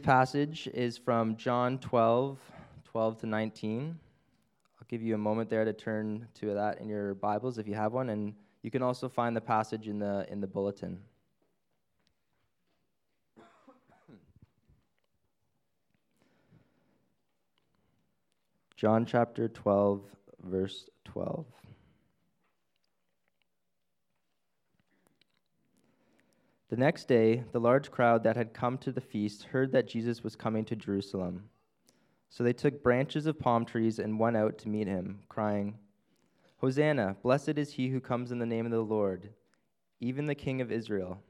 passage is from John 12, 12 to 19. I'll give you a moment there to turn to that in your Bibles if you have one, and you can also find the passage in the, in the bulletin. John chapter 12, verse 12. The next day, the large crowd that had come to the feast heard that Jesus was coming to Jerusalem. So they took branches of palm trees and went out to meet him, crying, Hosanna, blessed is he who comes in the name of the Lord, even the King of Israel.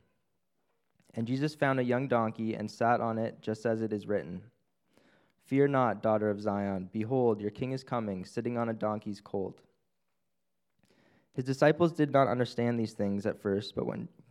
And Jesus found a young donkey and sat on it, just as it is written Fear not, daughter of Zion. Behold, your king is coming, sitting on a donkey's colt. His disciples did not understand these things at first, but when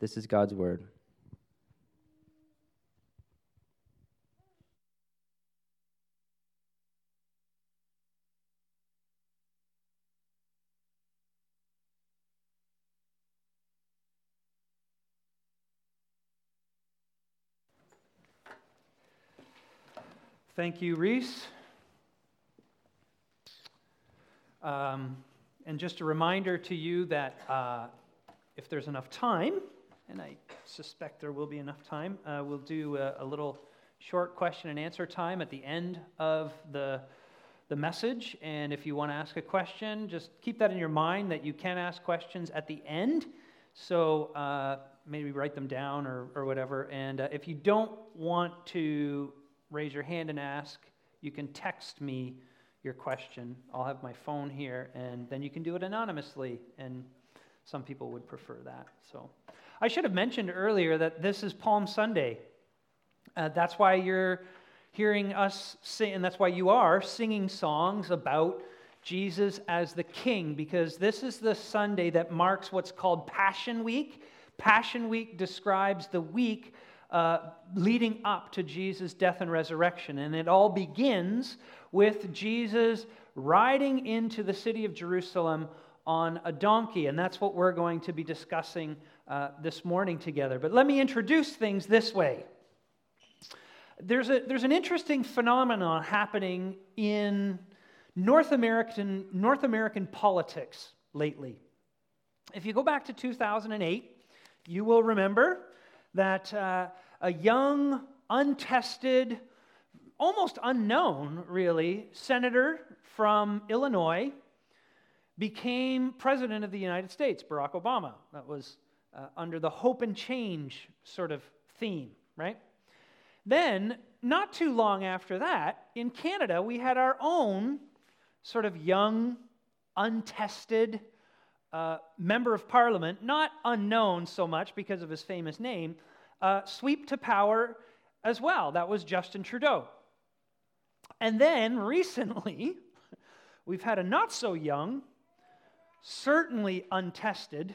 This is God's word. Thank you, Reese. Um, and just a reminder to you that uh, if there's enough time, and I suspect there will be enough time. Uh, we'll do a, a, little short question and answer time at the end of the, the message. And if you want to ask a question, just keep that in your mind that you can ask questions at the end. So uh, maybe write them down or, or whatever. And uh, if you don't want to raise your hand and ask, you can text me your question. I'll have my phone here, and then you can do it anonymously. And some people would prefer that. So. I should have mentioned earlier that this is Palm Sunday. Uh, that's why you're hearing us sing, and that's why you are singing songs about Jesus as the King, because this is the Sunday that marks what's called Passion Week. Passion Week describes the week uh, leading up to Jesus' death and resurrection, and it all begins with Jesus riding into the city of Jerusalem on a donkey, and that's what we're going to be discussing uh, this morning together. But let me introduce things this way. There's, a, there's an interesting phenomenon happening in North American, North American politics lately. If you go back to 2008, you will remember that uh, a young, untested, almost unknown, really, senator from Illinois became president of the United States, Barack Obama. That was uh, under the hope and change sort of theme, right? Then, not too long after that, in Canada, we had our own sort of young, untested uh, member of parliament, not unknown so much because of his famous name, uh, sweep to power as well. That was Justin Trudeau. And then recently, we've had a not so young, certainly untested,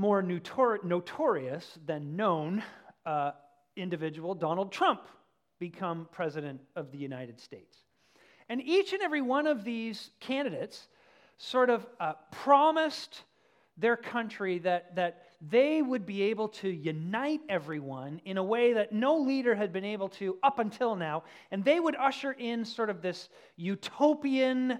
more notor- notorious than known uh, individual, Donald Trump, become president of the United States. And each and every one of these candidates sort of uh, promised their country that, that they would be able to unite everyone in a way that no leader had been able to up until now. And they would usher in sort of this utopian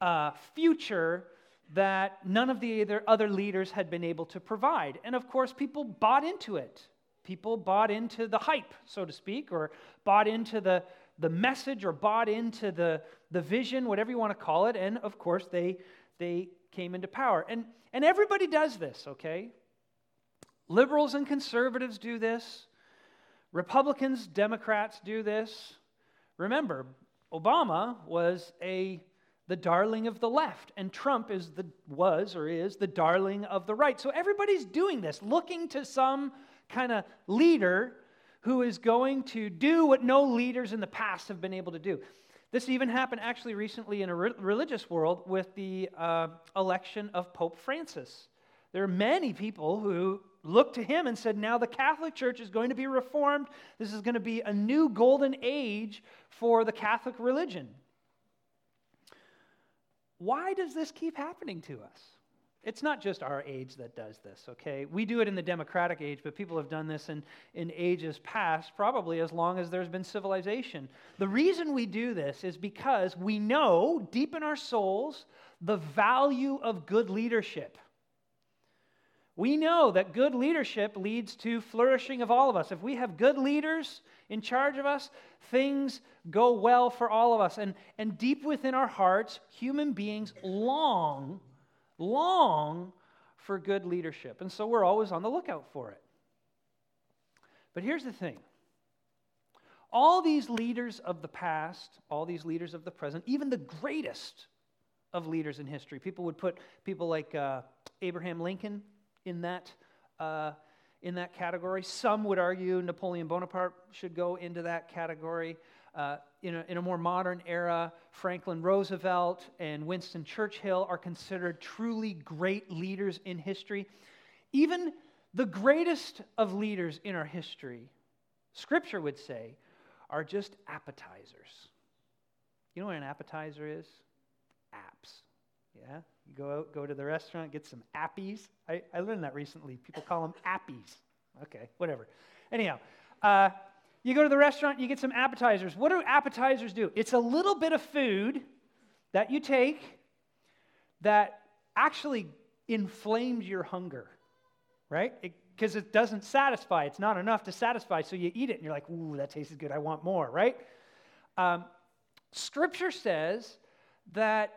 uh, future that none of the other leaders had been able to provide. And of course, people bought into it. People bought into the hype, so to speak, or bought into the, the message, or bought into the, the vision, whatever you want to call it. And of course, they, they came into power. And, and everybody does this, okay? Liberals and conservatives do this. Republicans, Democrats do this. Remember, Obama was a the darling of the left, and Trump is the was or is the darling of the right. So everybody's doing this, looking to some kind of leader who is going to do what no leaders in the past have been able to do. This even happened actually recently in a re- religious world with the uh, election of Pope Francis. There are many people who looked to him and said, Now the Catholic Church is going to be reformed. This is going to be a new golden age for the Catholic religion. Why does this keep happening to us? It's not just our age that does this, okay? We do it in the democratic age, but people have done this in, in ages past, probably as long as there's been civilization. The reason we do this is because we know deep in our souls the value of good leadership. We know that good leadership leads to flourishing of all of us. If we have good leaders in charge of us, things go well for all of us. And, and deep within our hearts, human beings long long for good leadership. And so we're always on the lookout for it. But here's the thing all these leaders of the past, all these leaders of the present, even the greatest of leaders in history, people would put people like uh, Abraham Lincoln in that. Uh, in that category. Some would argue Napoleon Bonaparte should go into that category. Uh, in, a, in a more modern era, Franklin Roosevelt and Winston Churchill are considered truly great leaders in history. Even the greatest of leaders in our history, Scripture would say, are just appetizers. You know what an appetizer is? Apps. Yeah? You go out, go to the restaurant, get some appies. I, I learned that recently. People call them appies. Okay, whatever. Anyhow, uh, you go to the restaurant, you get some appetizers. What do appetizers do? It's a little bit of food that you take that actually inflames your hunger, right? Because it, it, doesn't satisfy. It's not enough to satisfy. So you eat it and you're like, ooh, that tastes good. I want more, right? Um, scripture says that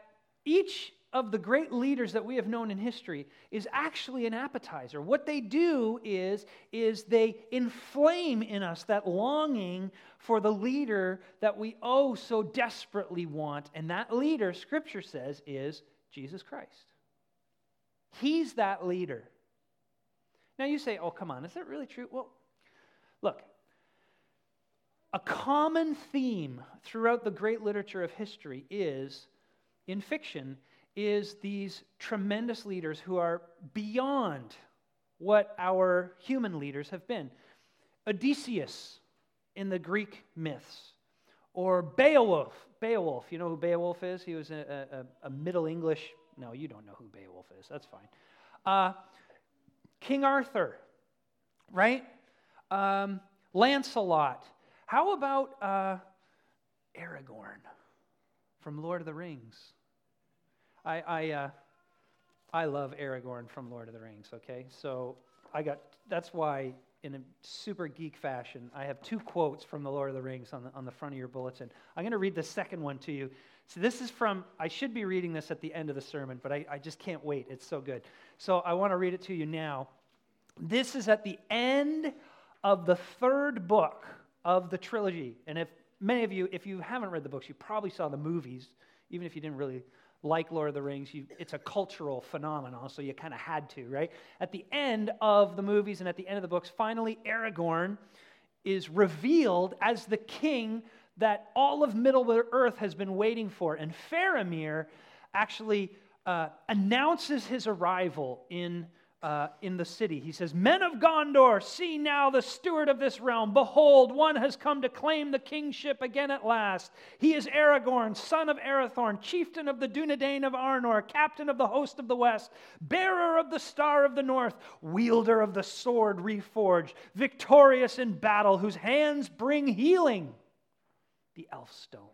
each of the great leaders that we have known in history is actually an appetizer. What they do is, is they inflame in us that longing for the leader that we oh so desperately want. And that leader, Scripture says, is Jesus Christ. He's that leader. Now you say, oh, come on, is that really true? Well, look, a common theme throughout the great literature of history is in fiction is these tremendous leaders who are beyond what our human leaders have been. Odysseus in the Greek myths, or Beowulf. Beowulf, you know who Beowulf is? He was a, a, a Middle English. No, you don't know who Beowulf is. That's fine. Uh, King Arthur, right? Um, Lancelot. How about uh, Aragorn from Lord of the Rings? I, I, uh, I love Aragorn from Lord of the Rings, okay? So I got, that's why in a super geek fashion, I have two quotes from the Lord of the Rings on the, on the front of your bulletin. I'm going to read the second one to you. So this is from, I should be reading this at the end of the sermon, but I, I just can't wait. It's so good. So I want to read it to you now. This is at the end of the third book of the trilogy. And if many of you, if you haven't read the books, you probably saw the movies, even if you didn't really like Lord of the Rings, you, it's a cultural phenomenon, so you kind of had to, right? At the end of the movies and at the end of the books, finally, Aragorn is revealed as the king that all of Middle Earth has been waiting for. And Faramir actually uh, announces his arrival in uh, in the city. He says, Men of Gondor, see now the steward of this realm. Behold, one has come to claim the kingship again at last. He is Aragorn, son of Arathorn, chieftain of the Dunedain of Arnor, captain of the host of the west, bearer of the star of the north, wielder of the sword reforged, victorious in battle, whose hands bring healing. The Elfstone.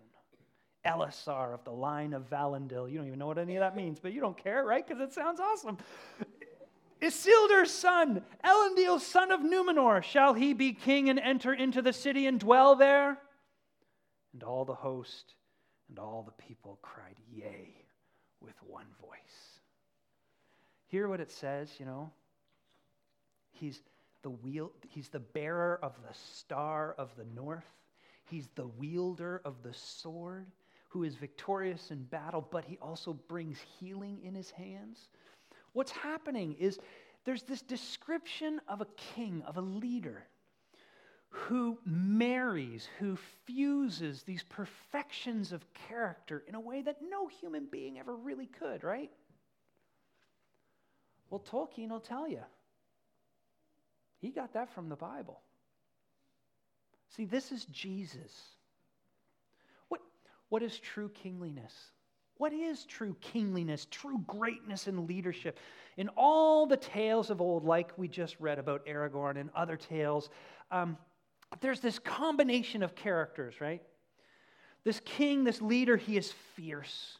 Elessar of the line of Valandil. You don't even know what any of that means, but you don't care, right? Because it sounds awesome. Isildur's son, Elendil, son of Numenor, shall he be king and enter into the city and dwell there? And all the host and all the people cried, Yea, with one voice. Hear what it says, you know? He's the wheel, he's the bearer of the star of the north. He's the wielder of the sword who is victorious in battle, but he also brings healing in his hands. What's happening is there's this description of a king, of a leader, who marries, who fuses these perfections of character in a way that no human being ever really could, right? Well, Tolkien will tell you. He got that from the Bible. See, this is Jesus. What, what is true kingliness? What is true kingliness, true greatness and leadership? In all the tales of old, like we just read about Aragorn and other tales, um, there's this combination of characters, right? This king, this leader, he is fierce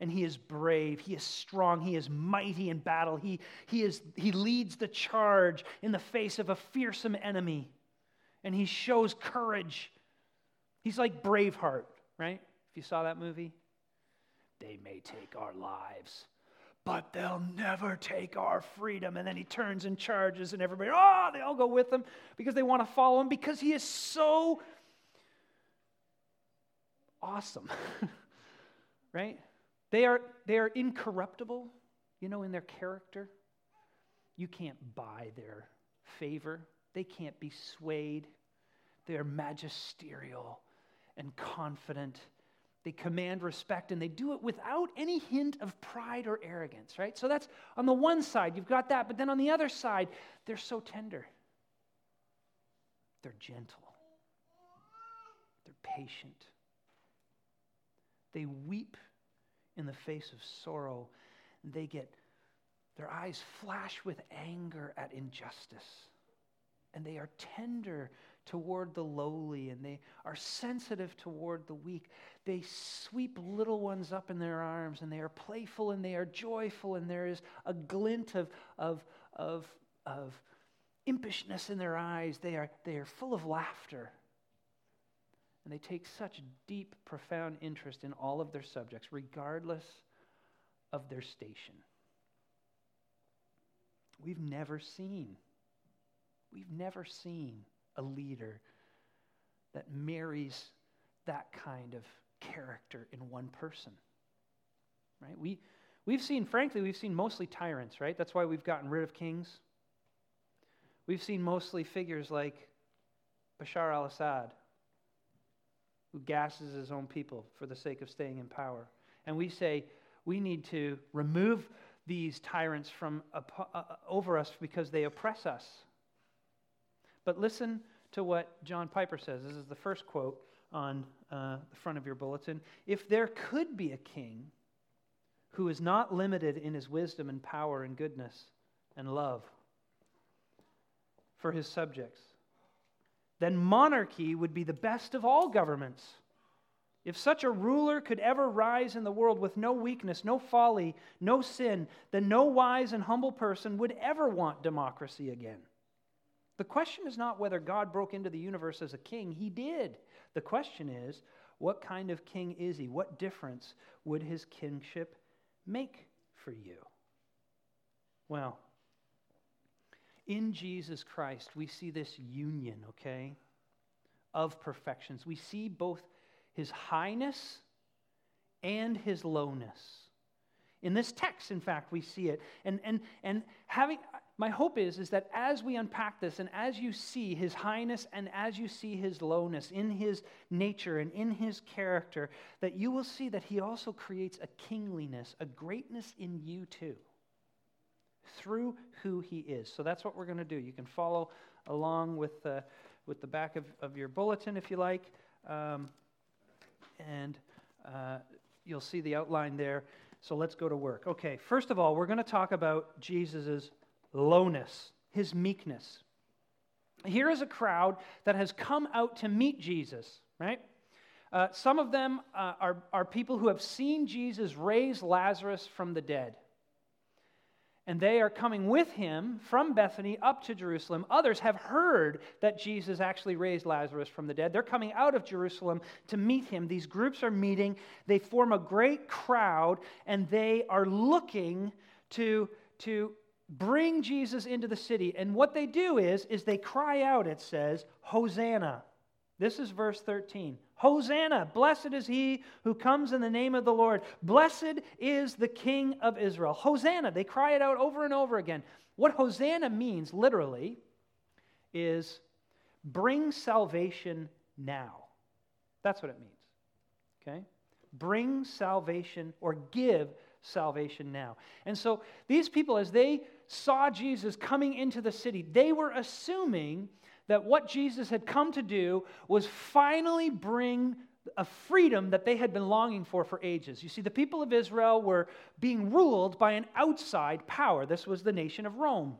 and he is brave. He is strong. He is mighty in battle. He, he, is, he leads the charge in the face of a fearsome enemy and he shows courage. He's like Braveheart, right? If you saw that movie, they may take our lives, but they'll never take our freedom. And then he turns and charges, and everybody, oh, they all go with him because they want to follow him because he is so awesome, right? They are, they are incorruptible, you know, in their character. You can't buy their favor, they can't be swayed. They are magisterial and confident. They command respect and they do it without any hint of pride or arrogance, right? So that's on the one side, you've got that. But then on the other side, they're so tender. They're gentle. They're patient. They weep in the face of sorrow. They get, their eyes flash with anger at injustice. And they are tender toward the lowly and they are sensitive toward the weak. They sweep little ones up in their arms and they are playful and they are joyful and there is a glint of, of, of, of impishness in their eyes. They are, they are full of laughter. And they take such deep, profound interest in all of their subjects, regardless of their station. We've never seen, we've never seen a leader that marries that kind of character in one person. Right? We, we've seen, frankly, we've seen mostly tyrants, right? That's why we've gotten rid of kings. We've seen mostly figures like Bashar al Assad, who gasses his own people for the sake of staying in power. And we say we need to remove these tyrants from uh, over us because they oppress us. But listen to what John Piper says. This is the first quote on uh, the front of your bulletin. If there could be a king who is not limited in his wisdom and power and goodness and love for his subjects, then monarchy would be the best of all governments. If such a ruler could ever rise in the world with no weakness, no folly, no sin, then no wise and humble person would ever want democracy again. The question is not whether God broke into the universe as a king. He did. The question is, what kind of king is he? What difference would his kingship make for you? Well, in Jesus Christ, we see this union, okay, of perfections. We see both his highness and his lowness. In this text, in fact, we see it. And, and, and having, my hope is, is that as we unpack this and as you see his highness and as you see his lowness in his nature and in his character, that you will see that he also creates a kingliness, a greatness in you too, through who he is. So that's what we're going to do. You can follow along with, uh, with the back of, of your bulletin if you like. Um, and uh, you'll see the outline there. So let's go to work. Okay, first of all, we're going to talk about Jesus' lowness, his meekness. Here is a crowd that has come out to meet Jesus, right? Uh, some of them uh, are, are people who have seen Jesus raise Lazarus from the dead. And they are coming with him from Bethany up to Jerusalem. Others have heard that Jesus actually raised Lazarus from the dead. They're coming out of Jerusalem to meet him. These groups are meeting. They form a great crowd, and they are looking to, to bring Jesus into the city. And what they do is, is they cry out, it says, Hosanna. This is verse 13. Hosanna, blessed is he who comes in the name of the Lord. Blessed is the King of Israel. Hosanna. They cry it out over and over again. What Hosanna means, literally, is bring salvation now. That's what it means. Okay? Bring salvation or give salvation now. And so these people, as they saw Jesus coming into the city, they were assuming that what Jesus had come to do was finally bring a freedom that they had been longing for for ages. You see, the people of Israel were being ruled by an outside power. This was the nation of Rome.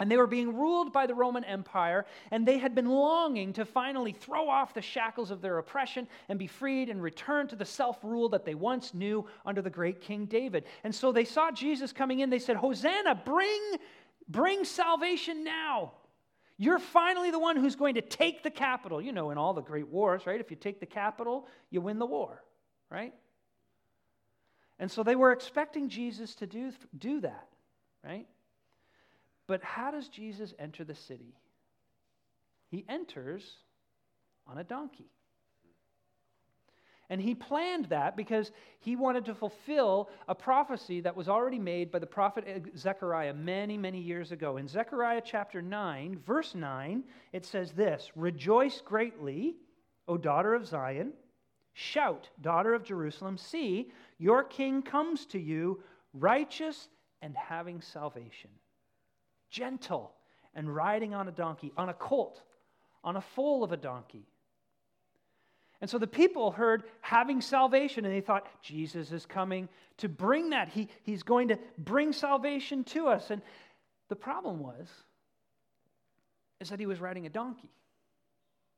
And they were being ruled by the Roman Empire, and they had been longing to finally throw off the shackles of their oppression and be freed and return to the self rule that they once knew under the great King David. And so they saw Jesus coming in. They said, Hosanna, bring, bring salvation now. You're finally the one who's going to take the capital. You know, in all the great wars, right? If you take the capital, you win the war, right? And so they were expecting Jesus to do, do that, right? But how does Jesus enter the city? He enters on a donkey. And he planned that because he wanted to fulfill a prophecy that was already made by the prophet Zechariah many, many years ago. In Zechariah chapter 9, verse 9, it says this Rejoice greatly, O daughter of Zion. Shout, daughter of Jerusalem. See, your king comes to you, righteous and having salvation gentle and riding on a donkey, on a colt, on a foal of a donkey. And so the people heard having salvation, and they thought, Jesus is coming to bring that. He, he's going to bring salvation to us. And the problem was, is that he was riding a donkey.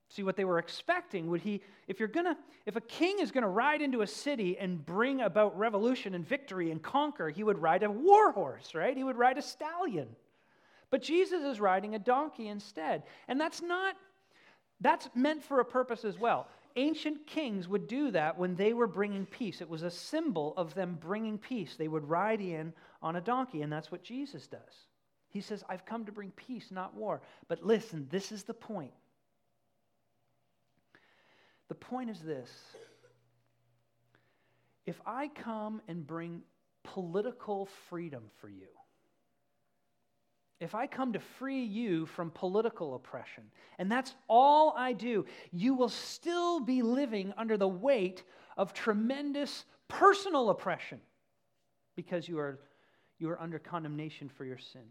See what they were expecting would he if you're going to if a king is going to ride into a city and bring about revolution and victory and conquer, he would ride a war horse, right? He would ride a stallion. But Jesus is riding a donkey instead. And that's not, that's meant for a purpose as well. Ancient kings would do that when they were bringing peace. It was a symbol of them bringing peace. They would ride in on a donkey, and that's what Jesus does. He says, I've come to bring peace, not war. But listen, this is the point. The point is this if I come and bring political freedom for you, if I come to free you from political oppression, and that's all I do, you will still be living under the weight of tremendous personal oppression because you are, you are under condemnation for your sin.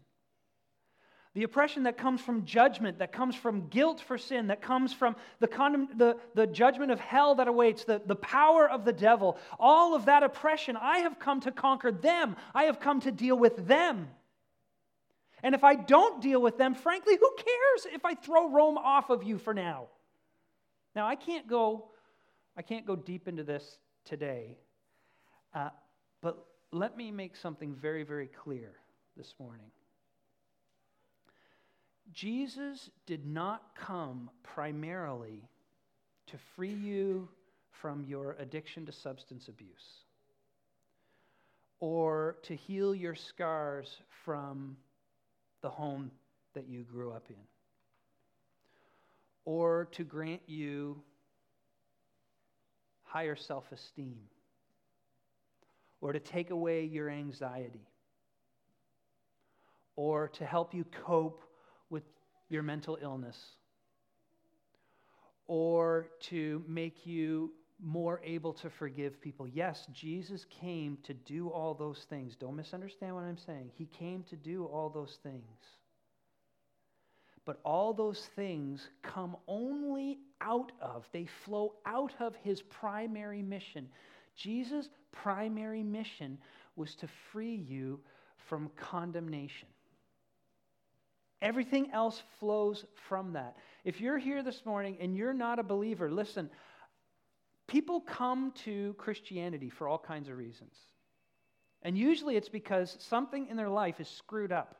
The oppression that comes from judgment, that comes from guilt for sin, that comes from the, condemn, the, the judgment of hell that awaits, the, the power of the devil, all of that oppression, I have come to conquer them. I have come to deal with them. And if I don't deal with them, frankly, who cares if I throw Rome off of you for now? Now, I can't go, I can't go deep into this today, uh, but let me make something very, very clear this morning. Jesus did not come primarily to free you from your addiction to substance abuse or to heal your scars from the home that you grew up in, or to grant you higher self esteem, or to take away your anxiety, or to help you cope with your mental illness, or to make you more able to forgive people. Yes, Jesus came to do all those things. Don't misunderstand what I'm saying. He came to do all those things. But all those things come only out of, they flow out of his primary mission. Jesus' primary mission was to free you from condemnation. Everything else flows from that. If you're here this morning and you're not a believer, listen, people come to Christianity for all kinds of reasons. And usually it's because something in their life is screwed up.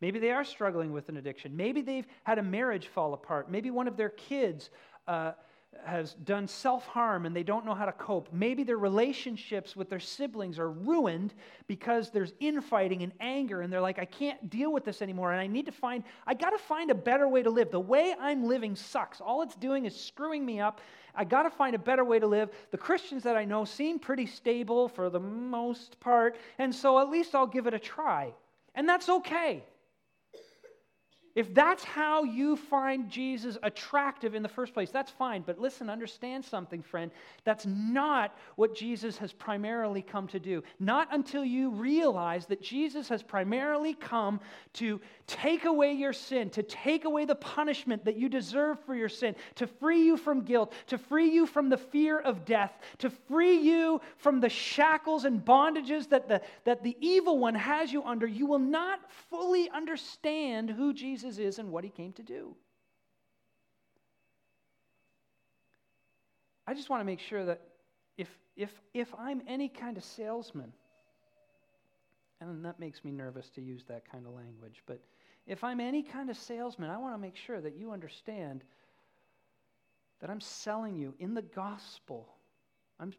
Maybe they are struggling with an addiction. Maybe they've had a marriage fall apart. Maybe one of their kids uh, has done self harm and they don't know how to cope. Maybe their relationships with their siblings are ruined because there's infighting and anger, and they're like, I can't deal with this anymore, and I need to find, I got to find a better way to live. The way I'm living sucks. All it's doing is screwing me up. I got to find a better way to live. The Christians that I know seem pretty stable for the most part, and so at least I'll give it a try. And that's okay. If that's how you find Jesus attractive in the first place, that's fine. But listen, understand something, friend. That's not what Jesus has primarily come to do. Not until you realize that Jesus has primarily come to take away your sin, to take away the punishment that you deserve for your sin, to free you from guilt, to free you from the fear of death, to free you from the shackles and bondages that the, that the evil one has you under. You will not fully understand who Jesus Jesus is and what he came to do. I just want to make sure that if, if, if I'm any kind of salesman, and that makes me nervous to use that kind of language, but if I'm any kind of salesman, I want to make sure that you understand that I'm selling you in the gospel. I'm,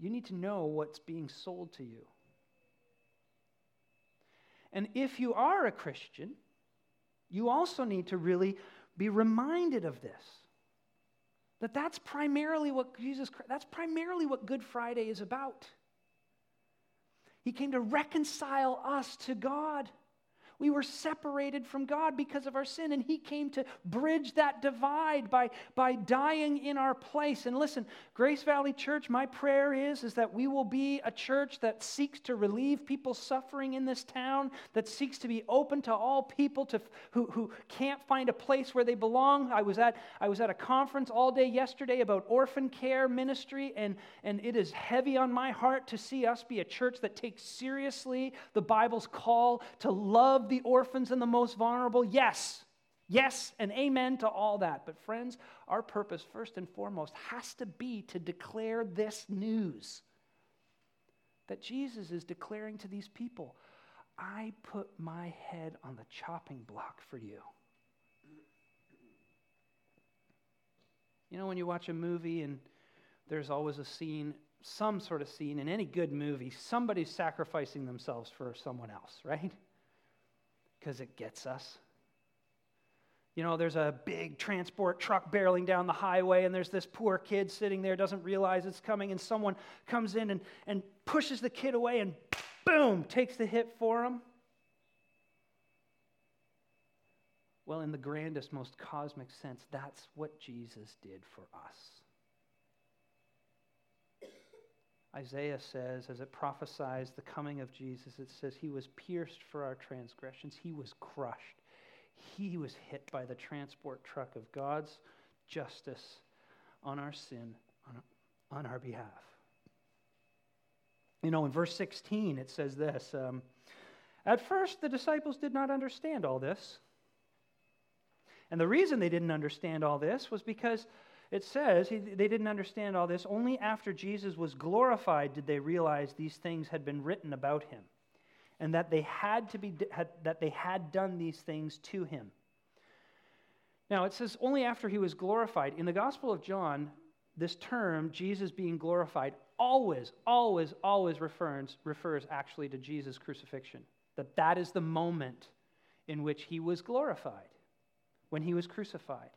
you need to know what's being sold to you. And if you are a Christian, you also need to really be reminded of this. That that's primarily what Jesus that's primarily what Good Friday is about. He came to reconcile us to God. We were separated from God because of our sin, and He came to bridge that divide by, by dying in our place. And listen, Grace Valley Church, my prayer is, is that we will be a church that seeks to relieve people's suffering in this town, that seeks to be open to all people to, who, who can't find a place where they belong. I was, at, I was at a conference all day yesterday about orphan care ministry, and, and it is heavy on my heart to see us be a church that takes seriously the Bible's call to love the orphans and the most vulnerable? Yes. Yes, and amen to all that. But, friends, our purpose, first and foremost, has to be to declare this news that Jesus is declaring to these people I put my head on the chopping block for you. You know, when you watch a movie and there's always a scene, some sort of scene in any good movie, somebody's sacrificing themselves for someone else, right? Because it gets us. You know, there's a big transport truck barreling down the highway, and there's this poor kid sitting there, doesn't realize it's coming, and someone comes in and, and pushes the kid away and boom, takes the hit for him. Well, in the grandest, most cosmic sense, that's what Jesus did for us. Isaiah says, as it prophesies the coming of Jesus, it says, He was pierced for our transgressions, He was crushed. He was hit by the transport truck of God's justice on our sin, on, our behalf. You know, in verse 16, it says this um, At first, the disciples did not understand all this. And the reason they didn't understand all this was because it says he, they didn't understand all this. Only after Jesus was glorified did they realize these things had been written about him and that they had, to be, had, that they had done these things to him. Now, it says only after he was glorified. In the Gospel of John, this term, Jesus being glorified, always, always, always refers, refers actually to Jesus' crucifixion. That that is the moment in which he was glorified, when he was crucified.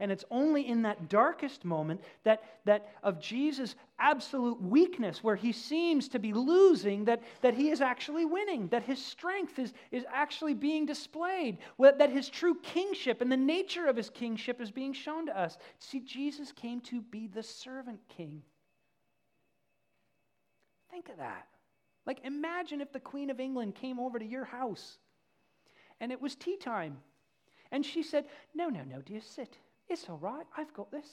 And it's only in that darkest moment that, that of Jesus' absolute weakness, where he seems to be losing, that, that he is actually winning, that his strength is, is actually being displayed, that his true kingship and the nature of his kingship is being shown to us. See, Jesus came to be the servant king. Think of that. Like, imagine if the Queen of England came over to your house and it was tea time. And she said, No, no, no, dear, sit. It's all right, I've got this.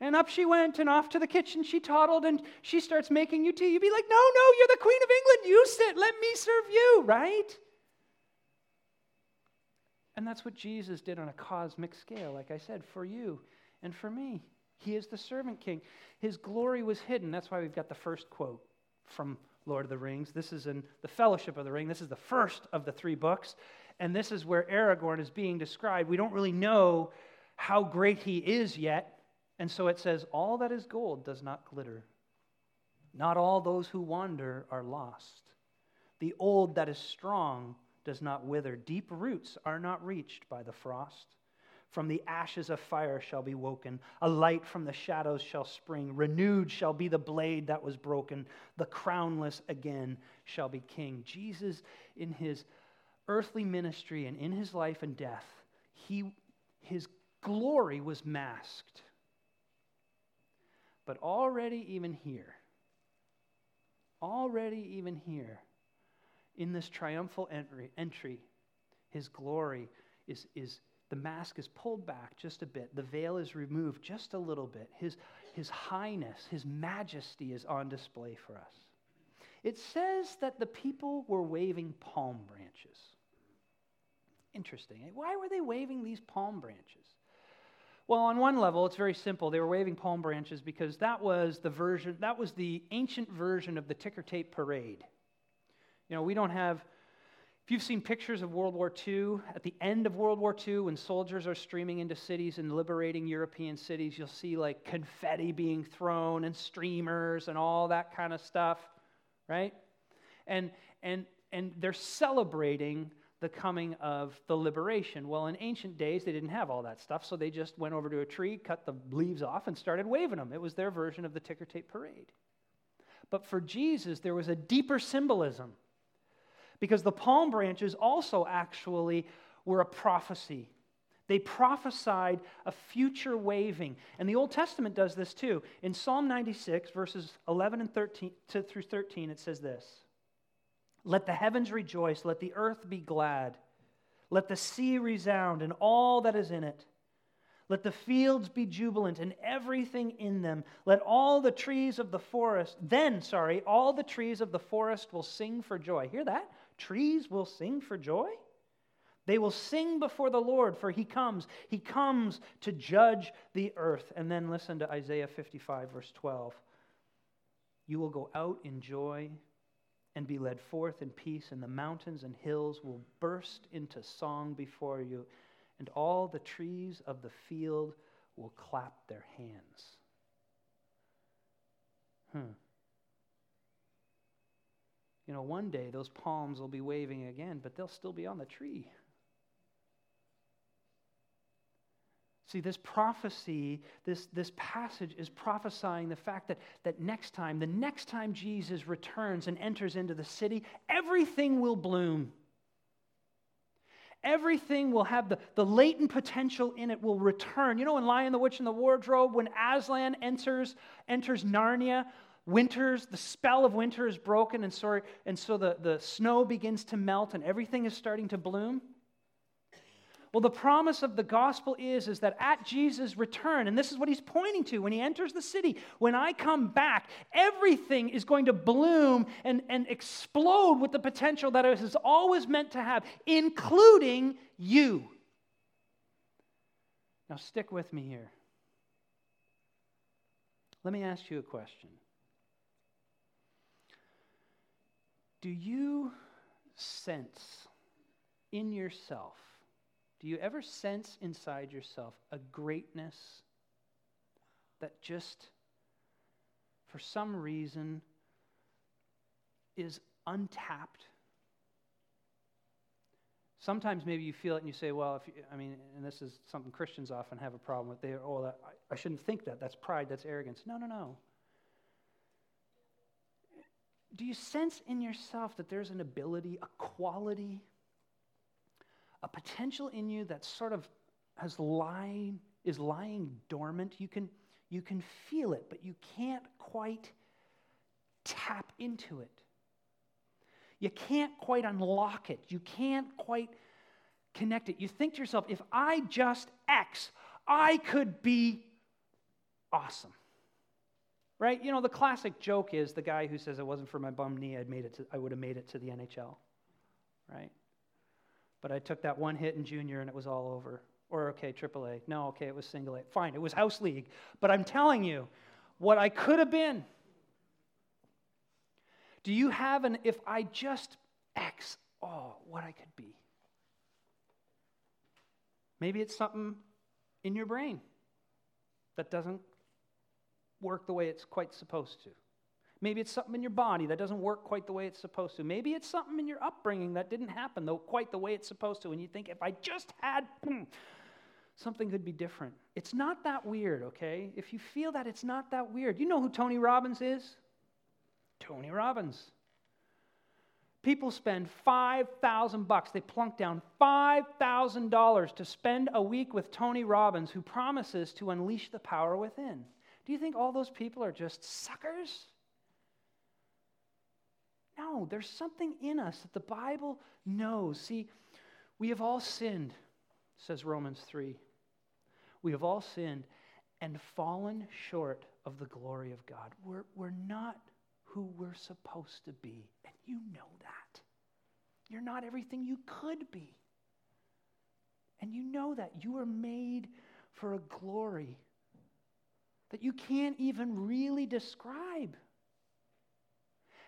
And up she went and off to the kitchen she toddled and she starts making you tea. You'd be like, no, no, you're the Queen of England. You sit, let me serve you, right? And that's what Jesus did on a cosmic scale, like I said, for you and for me. He is the servant king. His glory was hidden. That's why we've got the first quote from Lord of the Rings. This is in the Fellowship of the Ring. This is the first of the three books. And this is where Aragorn is being described. We don't really know how great he is yet. And so it says, All that is gold does not glitter. Not all those who wander are lost. The old that is strong does not wither. Deep roots are not reached by the frost. From the ashes of fire shall be woken. A light from the shadows shall spring. Renewed shall be the blade that was broken. The crownless again shall be king. Jesus, in his earthly ministry and in his life and death, he, his glory was masked. But already, even here, already, even here, in this triumphal entry, entry his glory is, is the mask is pulled back just a bit, the veil is removed just a little bit. His, his highness, his majesty is on display for us. It says that the people were waving palm branches. Interesting. Eh? Why were they waving these palm branches? Well, on one level, it's very simple. They were waving palm branches because that was the version, that was the ancient version of the ticker tape parade. You know, we don't have, if you've seen pictures of World War II, at the end of World War II, when soldiers are streaming into cities and liberating European cities, you'll see like confetti being thrown and streamers and all that kind of stuff, right? And, and, and they're celebrating the coming of the liberation. Well, in ancient days, they didn't have all that stuff, so they just went over to a tree, cut the leaves off, and started waving them. It was their version of the ticker tape parade. But for Jesus, there was a deeper symbolism because the palm branches also actually were a prophecy. They prophesied a future waving. And the Old Testament does this too. In Psalm 96, verses 11 and 13 to, through 13, it says this let the heavens rejoice, let the earth be glad, let the sea resound and all that is in it. Let the fields be jubilant and everything in them. Let all the trees of the forest, then, sorry, all the trees of the forest will sing for joy. Hear that? Trees will sing for joy? They will sing before the Lord, for he comes. He comes to judge the earth. And then listen to Isaiah 55, verse 12. You will go out in joy and be led forth in peace, and the mountains and hills will burst into song before you, and all the trees of the field will clap their hands. Hmm. You know, one day those palms will be waving again, but they'll still be on the tree. See, this prophecy, this, this passage is prophesying the fact that, that next time, the next time Jesus returns and enters into the city, everything will bloom. Everything will have the, the latent potential in it will return. You know, in Lion, the Witch, and the Wardrobe, when Aslan enters, enters Narnia, winters, the spell of winter is broken, and so, and so the, the snow begins to melt and everything is starting to bloom. Well, the promise of the gospel is, is that at Jesus' return, and this is what he's pointing to when he enters the city, when I come back, everything is going to bloom and, and explode with the potential that it has always meant to have, including you. Now, stick with me here. Let me ask you a question. Do you sense in yourself do you ever sense inside yourself a greatness that just, for some reason, is untapped? Sometimes maybe you feel it and you say, well, if you, I mean, and this is something Christians often have a problem with. They are, oh, that, I, I shouldn't think that. That's pride. That's arrogance. No, no, no. Do you sense in yourself that there's an ability, a quality a potential in you that sort of has lying, is lying dormant. You can, you can feel it, but you can't quite tap into it. You can't quite unlock it. You can't quite connect it. You think to yourself, if I just X, I could be awesome. Right? You know, the classic joke is the guy who says it wasn't for my bum knee, I'd made it to, I would have made it to the NHL. Right? But I took that one hit in junior and it was all over. Or, okay, AAA. No, okay, it was single A. Fine, it was house league. But I'm telling you, what I could have been. Do you have an if I just X, oh, what I could be? Maybe it's something in your brain that doesn't work the way it's quite supposed to. Maybe it's something in your body that doesn't work quite the way it's supposed to. Maybe it's something in your upbringing that didn't happen though quite the way it's supposed to. And you think, if I just had, hmm, something could be different. It's not that weird, okay? If you feel that, it's not that weird. You know who Tony Robbins is? Tony Robbins. People spend 5,000 bucks. They plunk down $5,000 to spend a week with Tony Robbins, who promises to unleash the power within. Do you think all those people are just suckers? No, there's something in us that the Bible knows. See, we have all sinned, says Romans 3. We have all sinned and fallen short of the glory of God. We're, we're not who we're supposed to be, and you know that. You're not everything you could be. And you know that. You are made for a glory that you can't even really describe.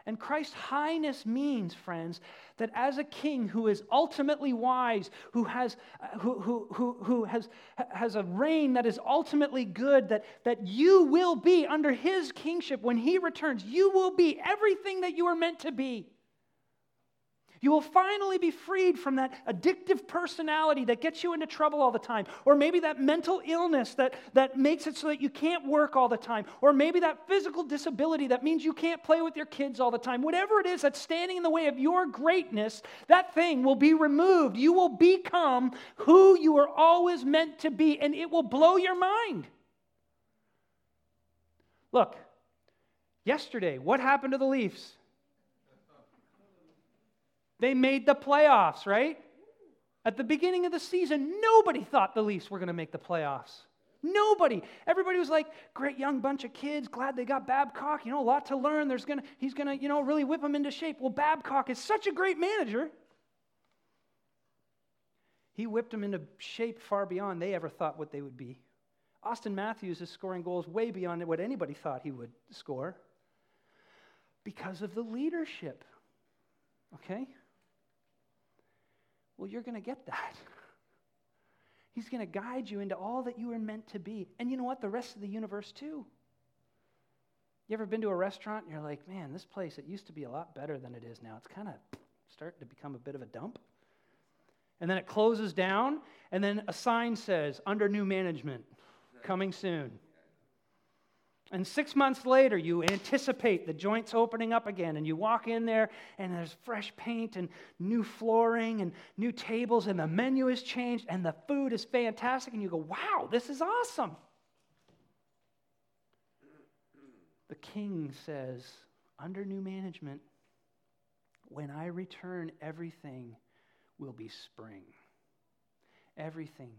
And Christ's highness means, friends, that as a king who is ultimately wise, who has, uh, who, who, who, who has, has a reign that is ultimately good, that, that you will be under his kingship when he returns. You will be everything that you are meant to be. You will finally be freed from that addictive personality that gets you into trouble all the time. Or maybe that mental illness that, that makes it so that you can't work all the time. Or maybe that physical disability that means you can't play with your kids all the time. Whatever it is that's standing in the way of your greatness, that thing will be removed. You will become who you are always meant to be, and it will blow your mind. Look, yesterday, what happened to the Leafs? They made the playoffs, right? At the beginning of the season, nobody thought the Leafs were going to make the playoffs. Nobody. Everybody was like, great young bunch of kids, glad they got Babcock, you know, a lot to learn. There's gonna, he's going to, you know, really whip them into shape. Well, Babcock is such a great manager. He whipped them into shape far beyond they ever thought what they would be. Auston Matthews is scoring goals way beyond what anybody thought he would score because of the leadership. Okay? Well, you're going to get that. He's going to guide you into all that you are meant to be. And you know what? The rest of the universe, too. You ever been to a restaurant and you're like, man, this place, it used to be a lot better than it is now. It's kind of starting to become a bit of a dump. And then it closes down, and then a sign says, under new management, coming soon. And six months later, you anticipate the joints opening up again, and you walk in there, and there's fresh paint and new flooring and new tables, and the menu has changed, and the food is fantastic, and you go, wow, this is awesome. The king says, under new management, when I return, everything will be spring. Everything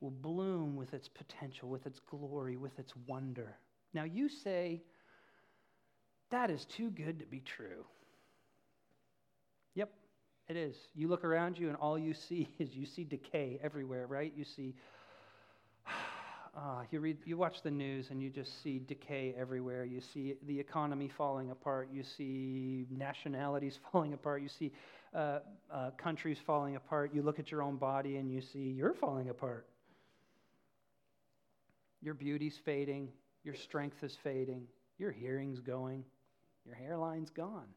will bloom with its potential, with its glory, with its wonder. Now you say, that is too good to be true. Yep, it is. You look around you and all you see is you see decay everywhere, right? You see, uh, you, read, you watch the news and you just see decay everywhere. You see the economy falling apart. You see nationalities falling apart. You see uh, uh, countries falling apart. You look at your own body and you see you're falling apart. Your beauty's fading. Your strength is fading. Your hearing's going. Your hairline's gone.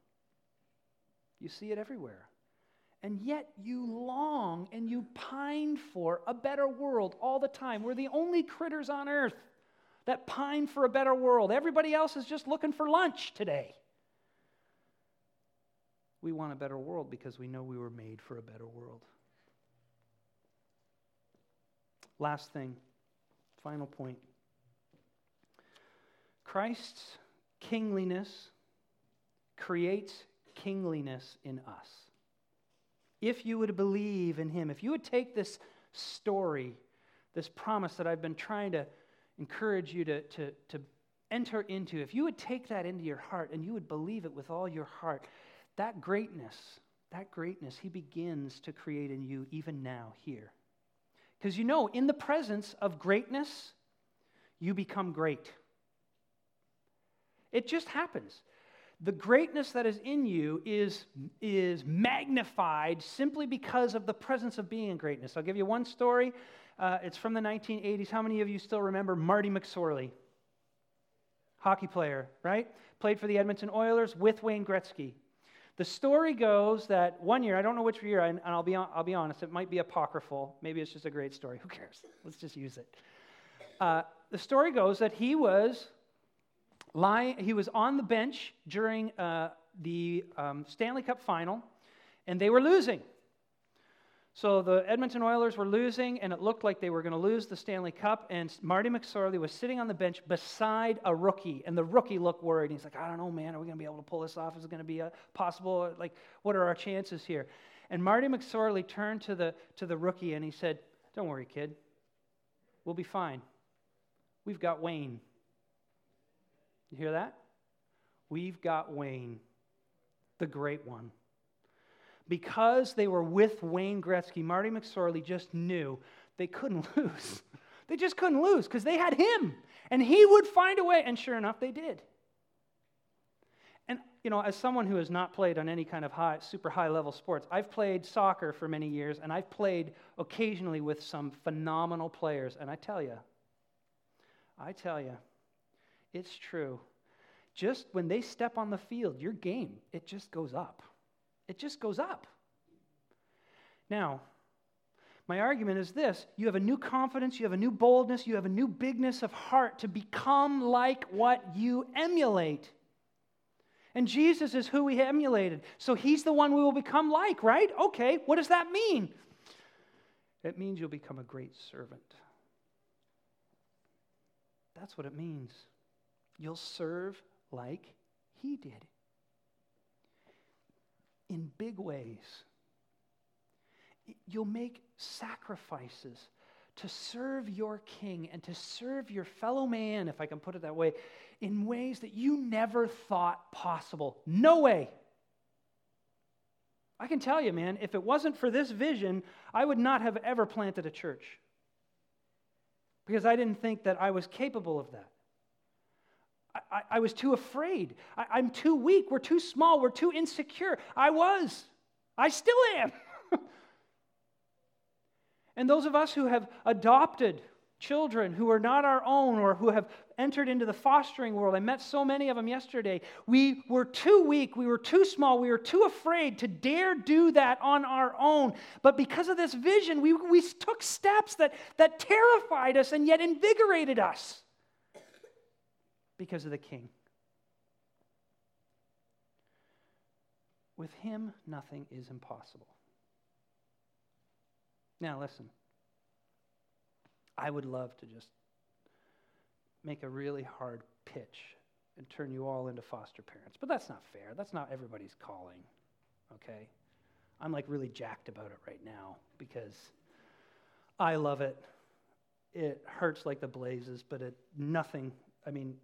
You see it everywhere. And yet you long and you pine for a better world all the time. We're the only critters on earth that pine for a better world. Everybody else is just looking for lunch today. We want a better world because we know we were made for a better world. Last thing, final point. Christ's kingliness creates kingliness in us. If you would believe in him, if you would take this story, this promise that I've been trying to encourage you to, to, to enter into, if you would take that into your heart and you would believe it with all your heart, that greatness, that greatness, he begins to create in you even now, here. Because you know, in the presence of greatness, you become great. It just happens. The greatness that is in you is, is magnified simply because of the presence of being in greatness. I'll give you one story. Uh, it's from the 1980s. How many of you still remember Marty McSorley? Hockey player, right? Played for the Edmonton Oilers with Wayne Gretzky. The story goes that one year, I don't know which year, and I'll be, I'll be honest, it might be apocryphal. Maybe it's just a great story. Who cares? Let's just use it. Uh, the story goes that he was lying, he was on the bench during uh, the um, Stanley Cup final and they were losing. So the Edmonton Oilers were losing, and it looked like they were going to lose the Stanley Cup. And Marty McSorley was sitting on the bench beside a rookie, and the rookie looked worried. He's like, "I don't know, man. Are we going to be able to pull this off? Is it going to be possible? Like, what are our chances here?" And Marty McSorley turned to the to the rookie and he said, "Don't worry, kid. We'll be fine. We've got Wayne. You hear that? We've got Wayne, the great one." because they were with Wayne Gretzky, Marty McSorley just knew they couldn't lose. they just couldn't lose because they had him, and he would find a way. And sure enough, they did. And you know, as someone who has not played on any kind of high, super high level sports, I've played soccer for many years, and I've played occasionally with some phenomenal players. And I tell you, I tell you, it's true. Just when they step on the field, your game it just goes up. It just goes up. Now, my argument is this you have a new confidence, you have a new boldness, you have a new bigness of heart to become like what you emulate. And Jesus is who we emulated. So he's the one we will become like, right? Okay, what does that mean? It means you'll become a great servant. That's what it means. You'll serve like he did in big ways. You'll make sacrifices to serve your king and to serve your fellow man, if I can put it that way, in ways that you never thought possible. No way. I can tell you, man, if it wasn't for this vision, I would not have ever planted a church. Because I didn't think that I was capable of that. I, I was too afraid. I, I'm too weak. We're too small. We're too insecure. I was. I still am. and those of us who have adopted children who are not our own or who have entered into the fostering world. I met so many of them yesterday. We were too weak, we were too small, we were too afraid to dare do that on our own. But because of this vision, we, we took steps that, that terrified us and yet invigorated us because of the king. With him, nothing is impossible. Now, listen. I would love to just make a really hard pitch and turn you all into foster parents, but that's not fair. That's not everybody's calling, okay? I'm like really jacked about it right now because I love it. It hurts like the blazes, but it nothing, I mean,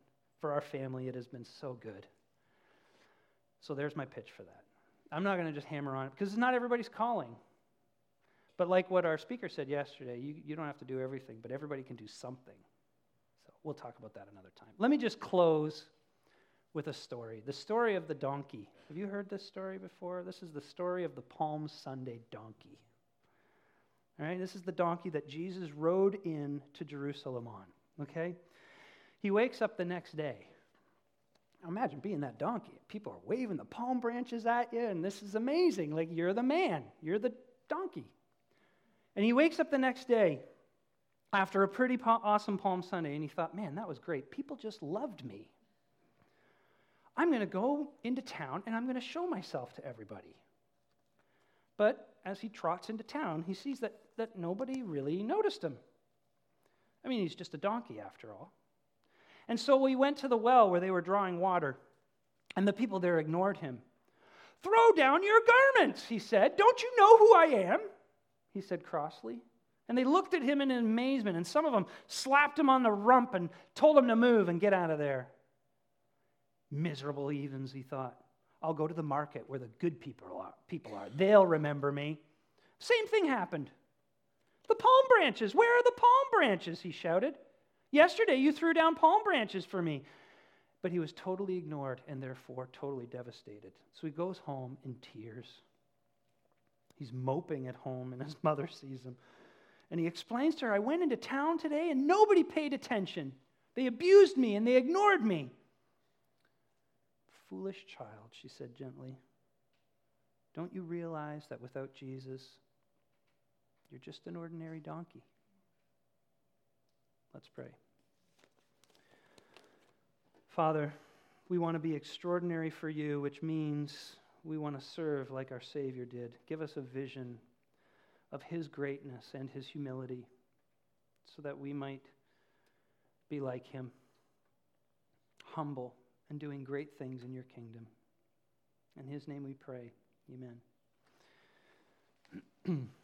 for our family, it has been so good. So there's my pitch for that. I'm not going to just hammer on it because it's not everybody's calling. But like what our speaker said yesterday, you, you don't have to do everything, but everybody can do something. So we'll talk about that another time. Let me just close with a story the story of the donkey. Have you heard this story before? This is the story of the Palm Sunday donkey. All right, this is the donkey that Jesus rode in to Jerusalem on. Okay? He wakes up the next day. Imagine being that donkey. People are waving the palm branches at you, and this is amazing. Like, you're the man, you're the donkey. And he wakes up the next day after a pretty awesome Palm Sunday, and he thought, man, that was great. People just loved me. I'm going to go into town and I'm going to show myself to everybody. But as he trots into town, he sees that, that nobody really noticed him. I mean, he's just a donkey after all. And so we went to the well where they were drawing water, and the people there ignored him. Throw down your garments, he said. Don't you know who I am? He said crossly. And they looked at him in amazement, and some of them slapped him on the rump and told him to move and get out of there. Miserable heathens, he thought. I'll go to the market where the good people are. People are. They'll remember me. Same thing happened. The palm branches. Where are the palm branches? He shouted. Yesterday you threw down palm branches for me. But he was totally ignored and therefore totally devastated. So he goes home in tears. He's moping at home, and his mother sees him. And he explains to her, I went into town today and nobody paid attention. They abused me and they ignored me. Foolish child, she said gently. Don't you realize that without Jesus, you're just an ordinary donkey? Let's pray. Father, we want to be extraordinary for you, which means we want to serve like our Savior did. Give us a vision of His greatness and His humility so that we might be like Him, humble and doing great things in your kingdom. In His name we pray. Amen.